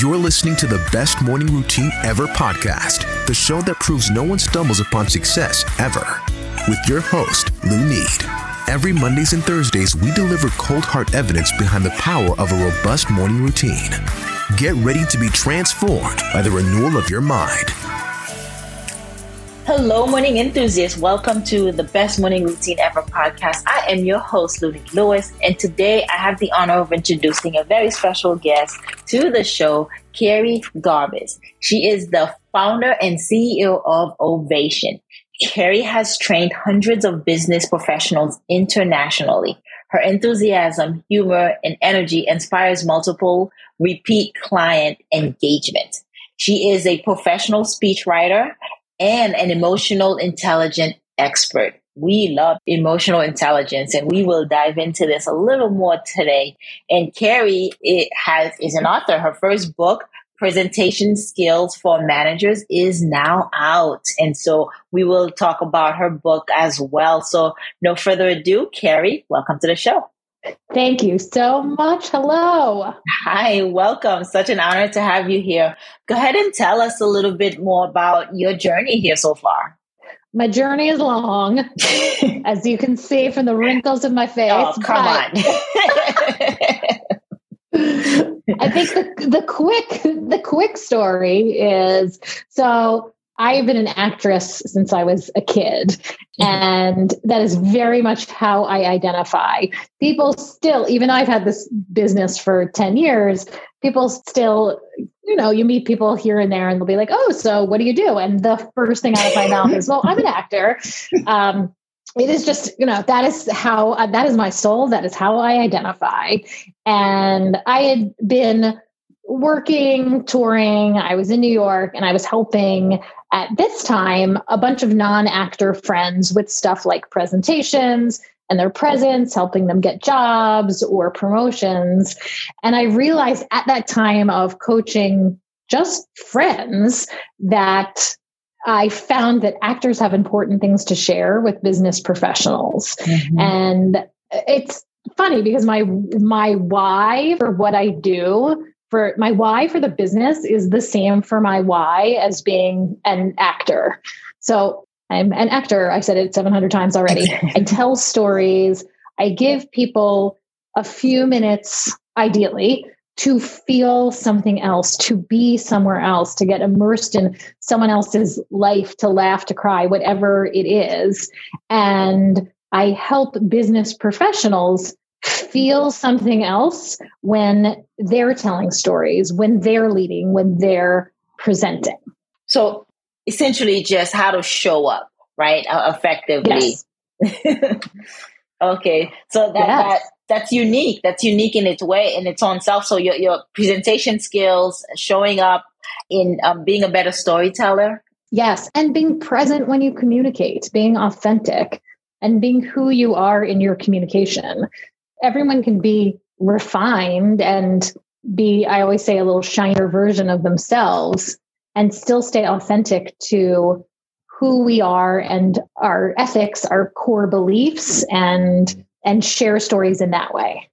You're listening to the Best Morning Routine Ever podcast, the show that proves no one stumbles upon success ever. With your host, Lou Need. Every Mondays and Thursdays, we deliver cold hard evidence behind the power of a robust morning routine. Get ready to be transformed by the renewal of your mind. Hello, morning enthusiasts. Welcome to the Best Morning Routine Ever podcast. I am your host, Ludwig Lewis, and today I have the honor of introducing a very special guest to the show, Kerri Garbis. She is the founder and CEO of Ovation. Kerri has trained hundreds of business professionals internationally. Her enthusiasm, humor, and energy inspires multiple repeat client engagement. She is a professional speechwriter and an emotional intelligent expert. We love emotional intelligence and we will dive into this a little more today. And Kerri it has is an author. Her first book, Presentation Skills for Managers, is now out. And so we will talk about her book as well. So no further ado, Kerri, welcome to the show. Thank you so much. Hello. Hi, welcome. Such an honor to have you here. Go ahead and tell us a little bit more about your journey here so far. My journey is long, as you can see from the wrinkles of my oh, face. Oh, come on. I think the the quick the quick story is so I've been an actress since I was a kid, mm-hmm. and that is very much how I identify. People still, even though I've had this business for 10 years, people still, you know, you meet people here and there and they'll be like, oh, so what do you do? And the first thing out of my mouth is, well, I'm an actor. Um, it is just you know that is how uh, that is my soul that is how i identify and i had been working touring i was in new york and i was helping at this time a bunch of non actor friends with stuff like presentations and their presence, helping them get jobs or promotions. And I realized at that time of coaching just friends that I found that actors have important things to share with business professionals. Mm-hmm. And it's funny because my my why for what I do for my why for the business is the same for my why as being an actor. So I'm an actor. I've said it 700 times already. I tell stories. I give people a few minutes, ideally, to feel something else, to be somewhere else, to get immersed in someone else's life, to laugh, to cry, whatever it is. And I help business professionals feel something else when they're telling stories, when they're leading, when they're presenting. So essentially, just how to show up, right? Uh, effectively. Yes. okay. So that, yes. that that's unique. That's unique in its way, in its own self. So your, your presentation skills, showing up in um, being a better storyteller. Yes. And being present when you communicate, being authentic and being who you are in your communication everyone can be refined and be, I always say, a little shiner version of themselves and still stay authentic to who we are and our ethics, our core beliefs, and and share stories in that way.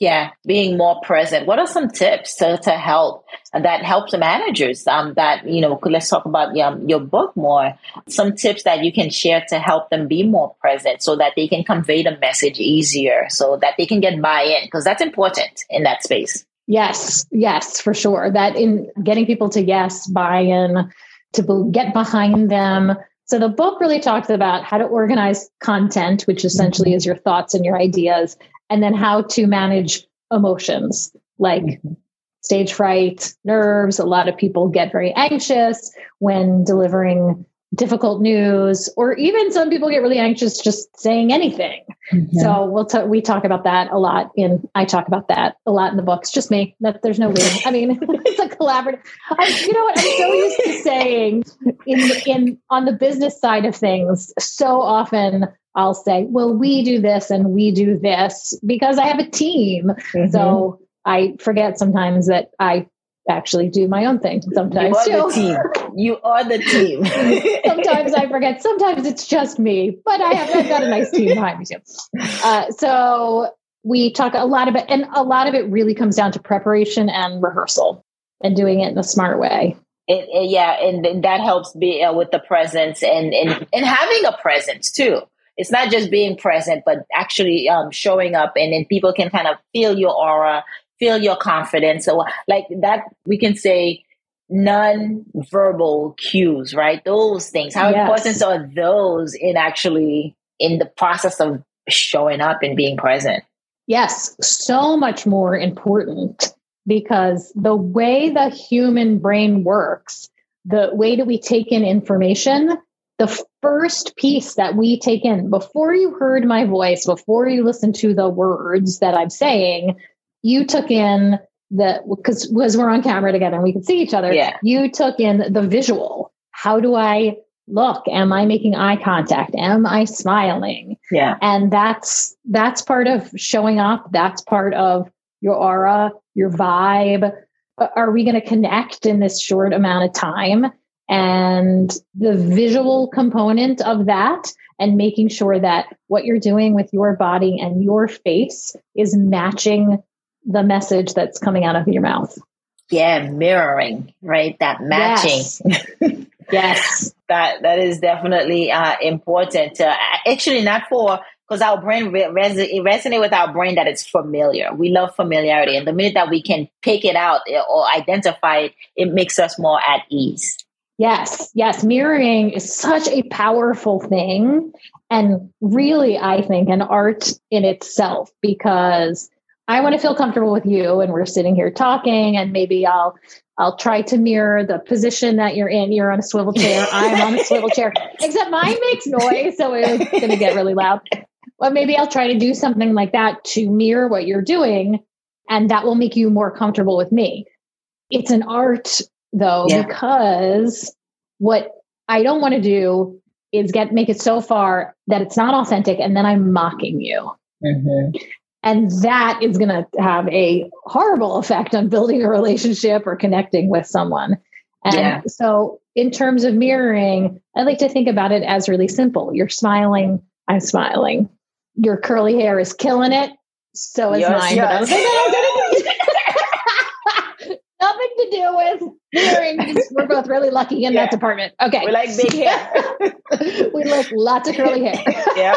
Yeah, being more present. What are some tips to, to help that helps the managers? Um, that you know, let's talk about um, your book more. Some tips that you can share to help them be more present, so that they can convey the message easier, so that they can get buy-in, because that's important in that space. Yes, yes, for sure. That in getting people to yes, buy-in, to get behind them. So the book really talks about how to organize content, which essentially mm-hmm. is your thoughts and your ideas, and then how to manage emotions like mm-hmm. stage fright, nerves. A lot of people get very anxious when delivering difficult news, or even some people get really anxious just saying anything. Mm-hmm. So we'll t- we talk about that a lot in I talk about that a lot in the books. Just me. That there's no way. I mean, it's a collaborative. I, you know what? I'm so used to saying in in on the business side of things. So often I'll say, "Well, we do this and we do this because I have a team." Mm-hmm. So I forget sometimes that I actually do my own thing sometimes you are too. the team you are the team sometimes i forget sometimes it's just me but i have I've got a nice team behind me too uh, so we talk a lot about and a lot of it really comes down to preparation and rehearsal and doing it in a smart way it, it, yeah and, and, that helps be uh, with the presence and, and and having a presence too it's not just being present but actually um, showing up and then people can kind of feel your aura feel your confidence. So, like that, we can say non-verbal cues, right? Those things. How yes. important are those in actually in the process of showing up and being present? Yes, so much more important because the way the human brain works, the way that we take in information, the first piece that we take in before you heard my voice, before you listened to the words that I'm saying, you took in the because because we're on camera together and we can see each other. Yeah. You took in the visual. How do I look? Am I making eye contact? Am I smiling? Yeah. And that's that's part of showing up. That's part of your aura, your vibe. Are we going to connect in this short amount of time? And the visual component of that and making sure that what you're doing with your body and your face is matching the message that's coming out of your mouth. Yeah, mirroring, right? That matching. Yes. yes. that that is definitely uh, important. Uh, actually, not for because our brain re- res- resonate with our brain that it's familiar. We love familiarity, and the minute that we can pick it out eh, or identify it, it makes us more at ease. Yes, yes. Mirroring is such a powerful thing, and really, I think an art in itself because I want to feel comfortable with you and we're sitting here talking and maybe I'll I'll try to mirror the position that you're in. You're on a swivel chair. I'm on a swivel chair. Except mine makes noise, so it's going to get really loud. But maybe I'll try to do something like that to mirror what you're doing, and that will make you more comfortable with me. It's an art, though, yeah. because what I don't want to do is get make it so far that it's not authentic, and then I'm mocking you. Mm-hmm. And that is going to have a horrible effect on building a relationship or connecting with someone. And yeah. so, in terms of mirroring, I like to think about it as really simple. You're smiling, I'm smiling. Your curly hair is killing it. So is yes, mine. Yes. Nothing to do with. We're both really lucky in yeah. that department. Okay. We like big hair. we like lots of curly hair. yeah.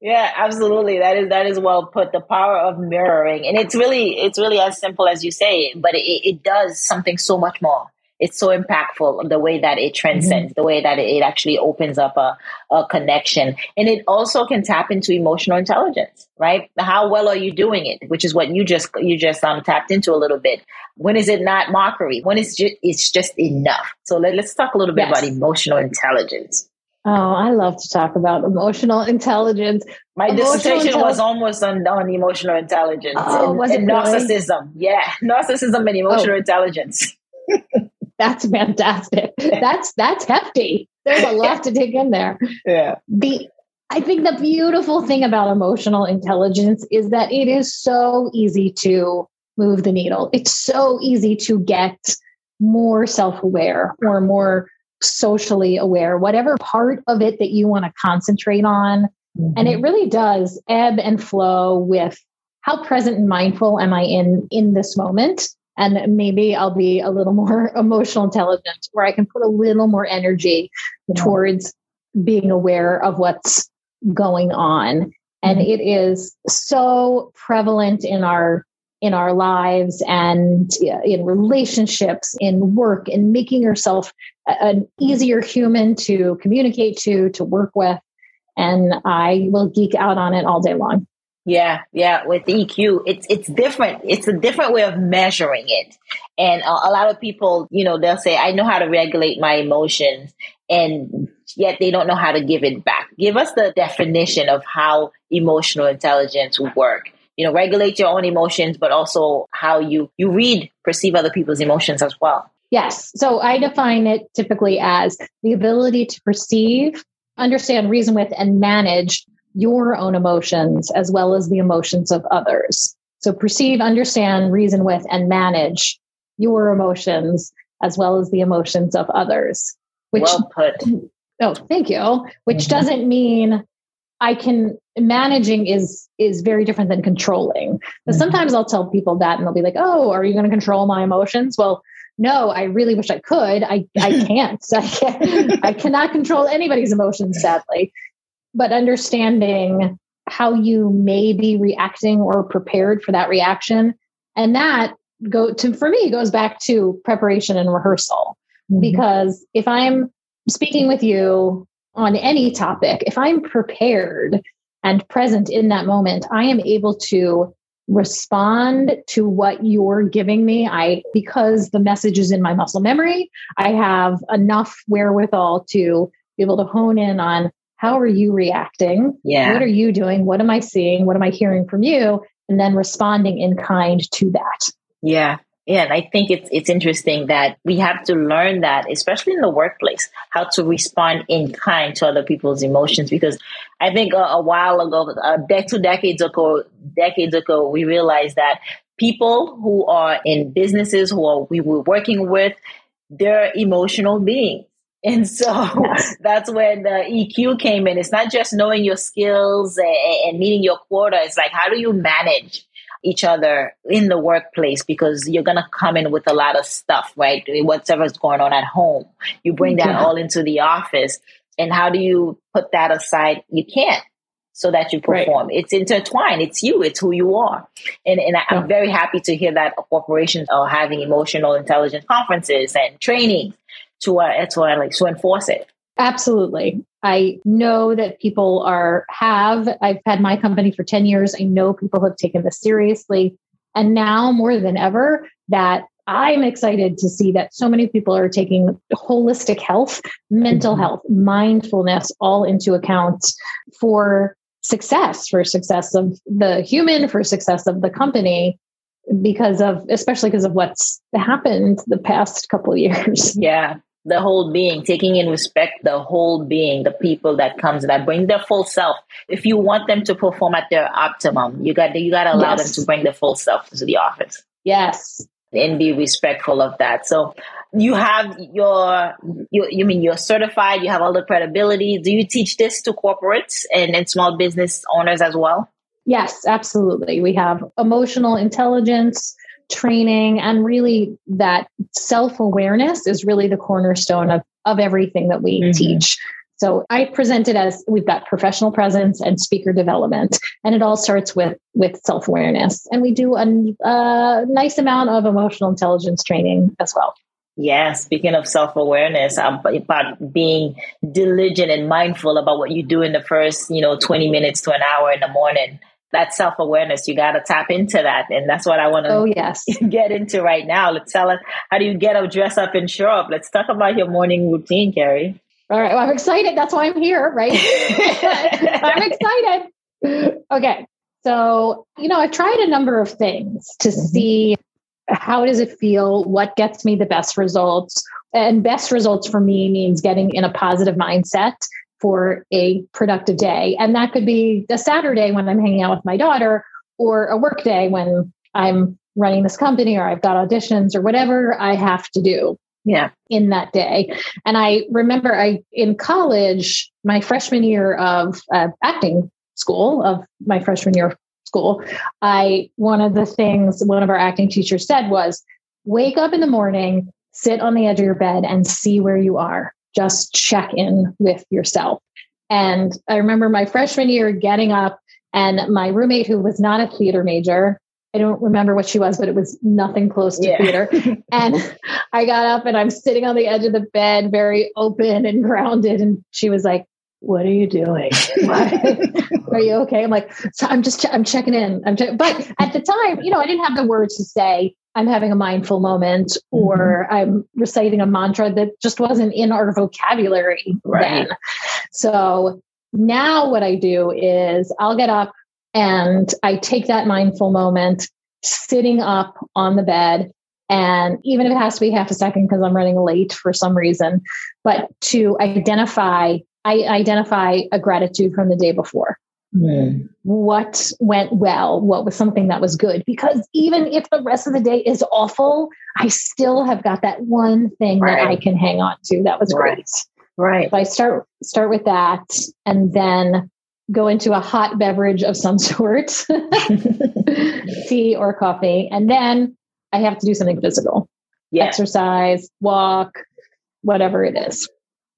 Yeah, absolutely. That is that is well put. The power of mirroring, and it's really it's really as simple as you say, but it, it does something so much more. It's so impactful the way that it transcends, mm-hmm. the way that it actually opens up a, a connection, and it also can tap into emotional intelligence. Right? How well are you doing it? Which is what you just you just um tapped into a little bit. When is it not mockery? When is just it's just enough? So let, us talk a little bit yes. about emotional intelligence. Oh, I love to talk about emotional intelligence. My emotional dissertation intelli- was almost on, on emotional intelligence oh, and, was it and narcissism. Yeah, narcissism and emotional oh. intelligence. that's fantastic. That's that's hefty. There's a lot to dig in there. Yeah. The I think the beautiful thing about emotional intelligence is that it is so easy to move the needle. It's so easy to get more self-aware or more socially aware, whatever part of it that you want to concentrate on. Mm-hmm. And it mm-hmm. really does ebb and flow with how present and mindful am I in in this moment? And maybe I'll be a little more emotional intelligent where I can put a little more energy yeah. towards being aware of what's going on. And mm-hmm. it is so prevalent in our in our lives and in relationships, in work, in making yourself an easier human to communicate to, to work with. And I will geek out on it all day long. Yeah, yeah. With EQ, it's it's different. It's a different way of measuring it. And a, a lot of people, you know, they'll say, "I know how to regulate my emotions," and yet they don't know how to give it back. Give us the definition of how emotional intelligence work. You know, regulate your own emotions, but also how you you read, perceive other people's emotions as well. Yes. So I define it typically as the ability to perceive, understand, reason with, and manage your own emotions as well as the emotions of others. So perceive, understand, reason with, and manage your emotions as well as the emotions of others. Which, well put. Oh, thank you. Which mm-hmm. doesn't mean I can managing is is very different than controlling. But mm-hmm. sometimes I'll tell people that and they'll be like, "Oh, are you going to control my emotions?" Well, no, I really wish I could. I I can't. I can't. I cannot control anybody's emotions, sadly but understanding how you may be reacting or prepared for that reaction. And that go to for me goes back to preparation and rehearsal. Mm-hmm. because if i'm speaking with you on any topic if i'm prepared and present in that moment i am able to respond to what you're giving me. I because the message is in my muscle memory i have enough wherewithal to be able to hone in on how are you reacting? Yeah. What are you doing? What am I seeing? What am I hearing from you? And then responding in kind to that. Yeah. Yeah, and I think it's it's interesting that we have to learn that, especially in the workplace, how to respond in kind to other people's emotions. Because I think a, a while ago, uh, de- two decades ago, decades ago, we realized that people who are in businesses who are, we were working with, they're emotional beings. And so yes. that's when the EQ came in. It's not just knowing your skills and, meeting your quota. It's like, how do you manage each other in the workplace? Because you're going to come in with a lot of stuff, right? Whatever's going on at home, you bring that yeah. all into the office. And how do you put that aside? You can't so that you perform. Right. It's intertwined. It's you. It's who you are. And, and I, am very happy to hear that corporations are having emotional intelligence conferences and training to to like to enforce it. Absolutely. I know that people are have I've had my company for 10 years. I know people have taken this seriously and now more than ever that I'm excited to see that so many people are taking holistic health, mental mm-hmm. health, mindfulness all into account for success, for success of the human, for success of the company because of especially because of what's happened the past couple of years. Yeah the whole being, taking in respect the whole being, the people that comes that bring their full self. If you want them to perform at their optimum, you got you got to allow yes. them to bring their full self to the office. Yes, and be respectful of that. So you have your you, you mean you're certified, you have all the credibility. Do you teach this to corporates and, and small business owners as well? Yes, absolutely. We have emotional intelligence training and really that self-awareness is really the cornerstone of, of everything that we mm-hmm. teach. So i present it as we've got professional presence and speaker development and it all starts with with self-awareness. And we do a, a nice amount of emotional intelligence training as well. Yeah, speaking of self awareness, about being diligent and mindful about what you do in the first, you know, 20 minutes to an hour in the morning that self awareness. You got to tap into that. And that's what I want to oh, yes. get into right now. Let's tell us how do you get up, dress up, and show up? Let's talk about your morning routine, Kerri. All right. Well, I'm excited. That's why I'm here, right? I'm excited. Okay. So, you know, I've tried a number of things to mm-hmm. see how does it feel, what gets me the best results. And best results for me means getting in a positive mindset for a productive day. And that could be a Saturday when I'm hanging out with my daughter, or a work day when I'm running this company, or I've got auditions, or whatever I have to do. Yeah. In that day. And I remember I in college, my freshman year of uh, acting school, of my freshman year of school, I one of the things one of our acting teachers said was wake up in the morning, sit on the edge of your bed and see where you are just check in with yourself. And I remember my freshman year getting up, and my roommate, who was not a theater major, I don't remember what she was, but it was nothing close to yeah. theater. and I got up and I'm sitting on the edge of the bed, very open and grounded. And she was like, what are you doing? are you okay? I'm like, so I'm just, I'm checking in. I'm, che-. but at the time, you know, I didn't have the words to say, I'm having a mindful moment or mm-hmm. I'm reciting a mantra that just wasn't in our vocabulary right. then. So now what I do is I'll get up and I take that mindful moment sitting up on the bed and even if it has to be half a second because I'm running late for some reason, but to identify, I identify a gratitude from the day before. Mm. What went well? What was something that was good? Because even if the rest of the day is awful, I still have got that one thing right. that I can hang on to. That was right. great. Right. So I start start with that, and then go into a hot beverage of some sort, tea or coffee, and then I have to do something physical. Yeah. Exercise, walk, whatever it is.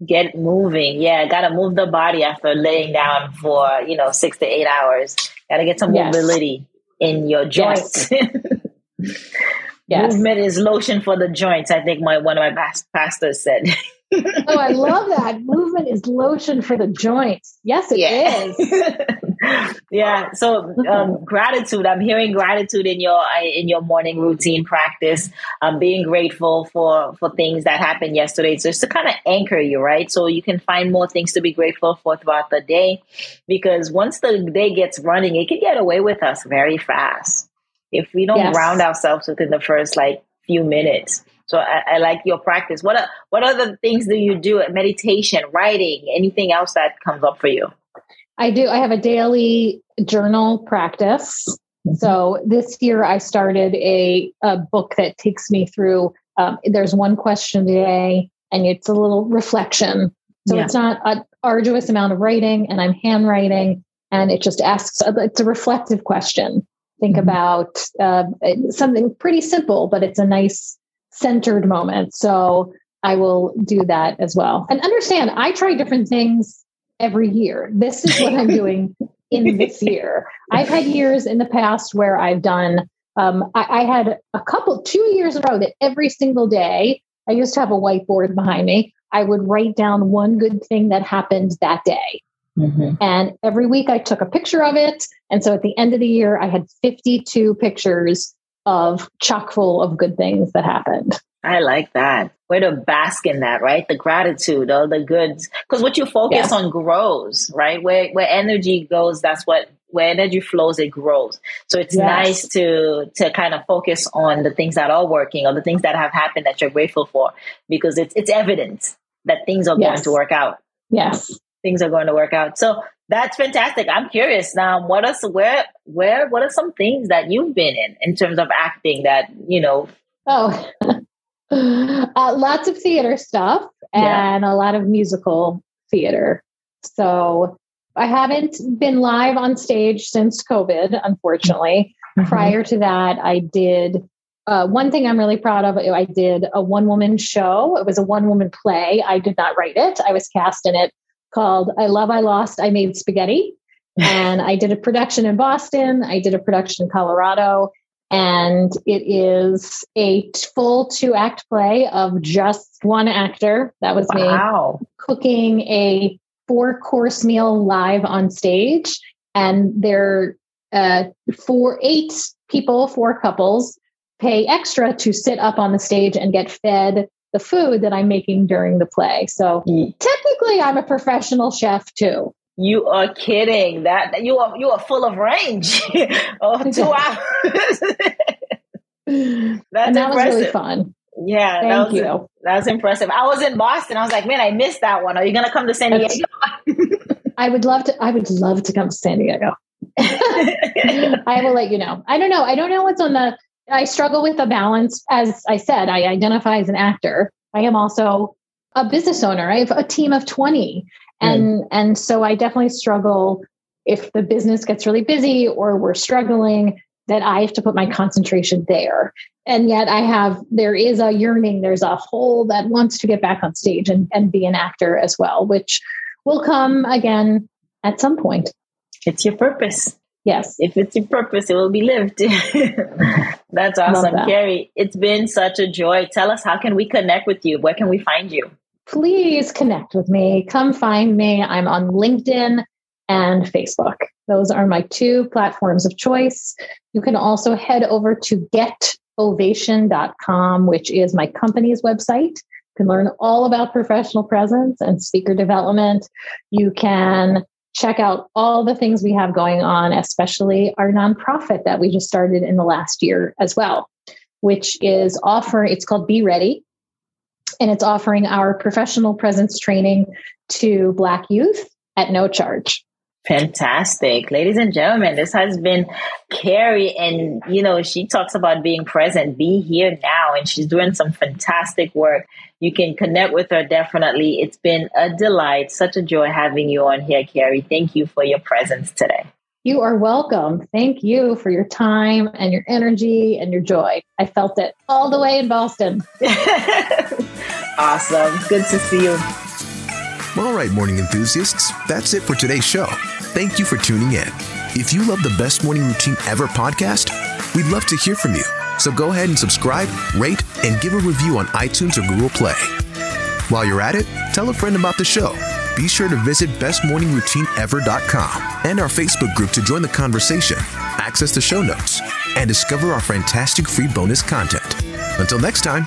Get moving. Yeah, gotta move the body after laying down for, you know, six to eight hours. Gotta get some yes. mobility in your joints. Yes. yes. Movement is lotion for the joints, I think my one of my pastors said. oh, I love that. Movement is lotion for the joints. Yes, it yeah. is. yeah. So um, gratitude. I'm hearing gratitude in your in your morning routine practice. Um, being grateful for for things that happened yesterday, just to kind of anchor you, right? So you can find more things to be grateful for throughout the day. Because once the day gets running, it can get away with us very fast if we don't yes. ground ourselves within the first like few minutes. So I, I, like your practice. What are, what other things do you do? Meditation, writing, anything else that comes up for you? I do. I have a daily journal practice. Mm-hmm. So this year I started a, a book that takes me through. Um, there's one question a day, and it's a little reflection. So yeah. it's not an arduous amount of writing, and I'm handwriting, and it just asks. It's a reflective question. Think mm-hmm. about uh, something pretty simple, but it's a nice centered moment. So I will do that as well. And understand, I try different things every year. This is what I'm doing in this year. I've had years in the past where I've done, um, I, I, had a couple, two years in a row that every single day, I used to have a whiteboard behind me. I would write down one good thing that happened that day. Mm-hmm. And every week I took a picture of it. And so at the end of the year, I had 52 pictures of chock full of good things that happened. I like that. Way to bask in that, right? The gratitude, all the goods. Because what you focus on grows, right? Where where energy goes, that's what where energy flows, it grows. So it's yes. nice to to kind of focus on the things that are working or the things that have happened that you're grateful for, because it's it's evident that things are yes. going to work out. Yes, things are going to work out. So that's fantastic. I'm curious now. What are where where what are some things that you've been in in terms of acting that you know? Oh, uh, lots of theater stuff and yeah. a lot of musical theater. So I haven't been live on stage since COVID, unfortunately. Mm-hmm. Prior to that, I did uh, one thing I'm really proud of. I did a one woman show. It was a one woman play. I did not write it. I was cast in it called I Love I Lost, I Made Spaghetti. and I did a production in Boston, I did a production in Colorado, and it is a full two act play of just one actor. That was wow. me cooking a four course meal live on stage. And there uh, four eight people, four couples pay extra to sit up on the stage and get fed the food that I'm making during the play. So mm. technically, I'm a professional chef too. You are kidding. That you are you are full of range. oh, two hours. That's and that impressive. was really fun. Yeah, Thank that was, you. That was impressive. I was in Boston. I was like, man, I missed that one. Are you going to come to San Diego? I would love to. I would love to come to San Diego. I will let you know. I don't know. I don't know what's on the I struggle with the balance. As I said, I identify as an actor. I am also a business owner. I have a team of 20. And, mm. and so I definitely struggle if the business gets really busy or we're struggling, that I have to put my concentration there. And yet I have, there is a yearning, there's a hole that wants to get back on stage and, and be an actor as well, which will come again at some point. It's your purpose. Yes. If it's your purpose, it will be lived. That's awesome. That. Kerri, it's been such a joy. Tell us, how can we connect with you? Where can we find you? please connect with me. Come find me. I'm on LinkedIn and Facebook. Those are my two platforms of choice. You can also head over to getovation.com, which is my company's website. You can learn all about professional presence and speaker development. You can check out all the things we have going on, especially our nonprofit that we just started in the last year as well, which is offering, it's called Be Ready. And it's offering our professional presence training to Black youth at no charge. Fantastic. Ladies and gentlemen, this has been Kerri. And, you know, she talks about being present, be here now, and she's doing some fantastic work. You can connect with her definitely. It's been a delight, such a joy having you on here, Kerri. Thank you for your presence today. You are welcome. Thank you for your time and your energy and your joy. I felt it all the way in Boston. awesome. Good to see you. All right, morning enthusiasts, that's it for today's show. Thank you for tuning in. If you love the Best Morning Routine Ever podcast, we'd love to hear from you. So go ahead and subscribe, rate, and give a review on iTunes or Google Play. While you're at it, tell a friend about the show. Be sure to visit bestmorningroutineever.com and our Facebook group to join the conversation, access the show notes, and discover our fantastic free bonus content. Until next time,